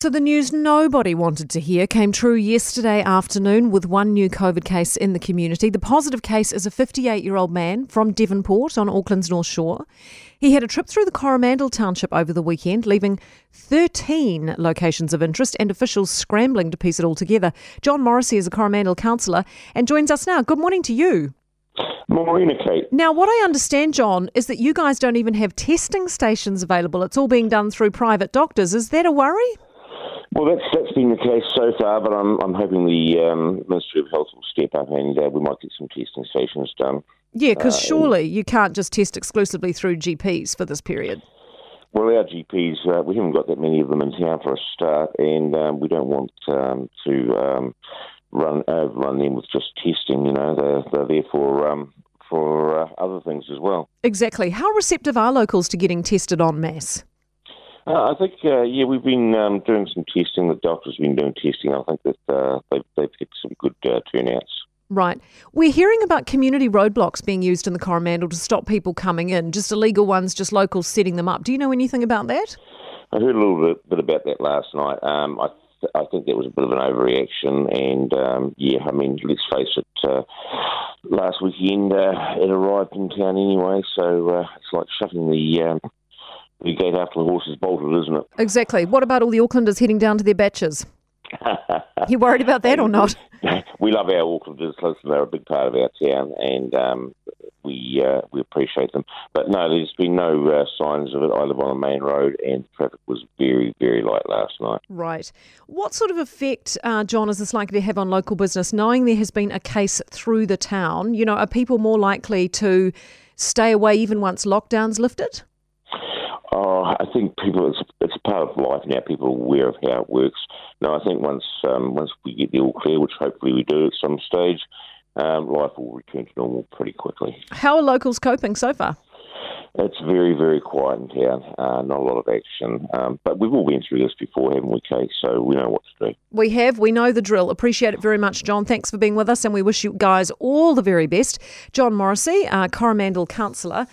So, the news nobody wanted to hear came true yesterday afternoon with one new COVID case in the community. The positive case is a 58 year old man from Devonport on Auckland's North Shore. He had a trip through the Coromandel township over the weekend, leaving 13 locations of interest and officials scrambling to piece it all together. John Morrissey is a Coromandel councillor and joins us now. Good morning to you. Morning, Kate. Now, what I understand, John, is that you guys don't even have testing stations available. It's all being done through private doctors. Is that a worry? Well, that's that's been the case so far, but I'm I'm hoping the um, Ministry of Health will step up and uh, we might get some testing stations done. Yeah, because uh, surely you can't just test exclusively through GPs for this period. Well, our GPs, uh, we haven't got that many of them in town for a start, and um, we don't want um, to um, run overrun them with just testing. You know, they're, they're there for um, for uh, other things as well. Exactly. How receptive are locals to getting tested en masse? Uh, I think, uh, yeah, we've been um, doing some testing. The doctors have been doing testing. I think that uh, they've, they've had some good uh, turnouts. Right. We're hearing about community roadblocks being used in the Coromandel to stop people coming in, just illegal ones, just locals setting them up. Do you know anything about that? I heard a little bit, bit about that last night. Um, I, th- I think that was a bit of an overreaction. And, um, yeah, I mean, let's face it, uh, last weekend uh, it arrived in town anyway, so uh, it's like shoving the um, the gate after the horse is bolted, isn't it? Exactly. What about all the Aucklanders heading down to their baches? you worried about that or not? we love our Aucklanders. Listen, they're a big part of our town, and um, we uh, we appreciate them. But no, there's been no uh, signs of it. I live on a main road, and traffic was very, very light last night. Right. What sort of effect, uh, John, is this likely to have on local business, knowing there has been a case through the town? You know, are people more likely to stay away even once lockdown's lifted? Oh, I think people it's, it's part of life now. People are aware of how it works. No, I think once um, once we get the all clear, which hopefully we do at some stage, um, life will return to normal pretty quickly. How are locals coping so far? It's very, very quiet in town. Uh, not a lot of action. Um, but we've all been through this before, haven't we, Kate? So we know what to do. We have. We know the drill. Appreciate it very much, John. Thanks for being with us, and we wish you guys all the very best. John Morrissey, uh, Coromandel councillor.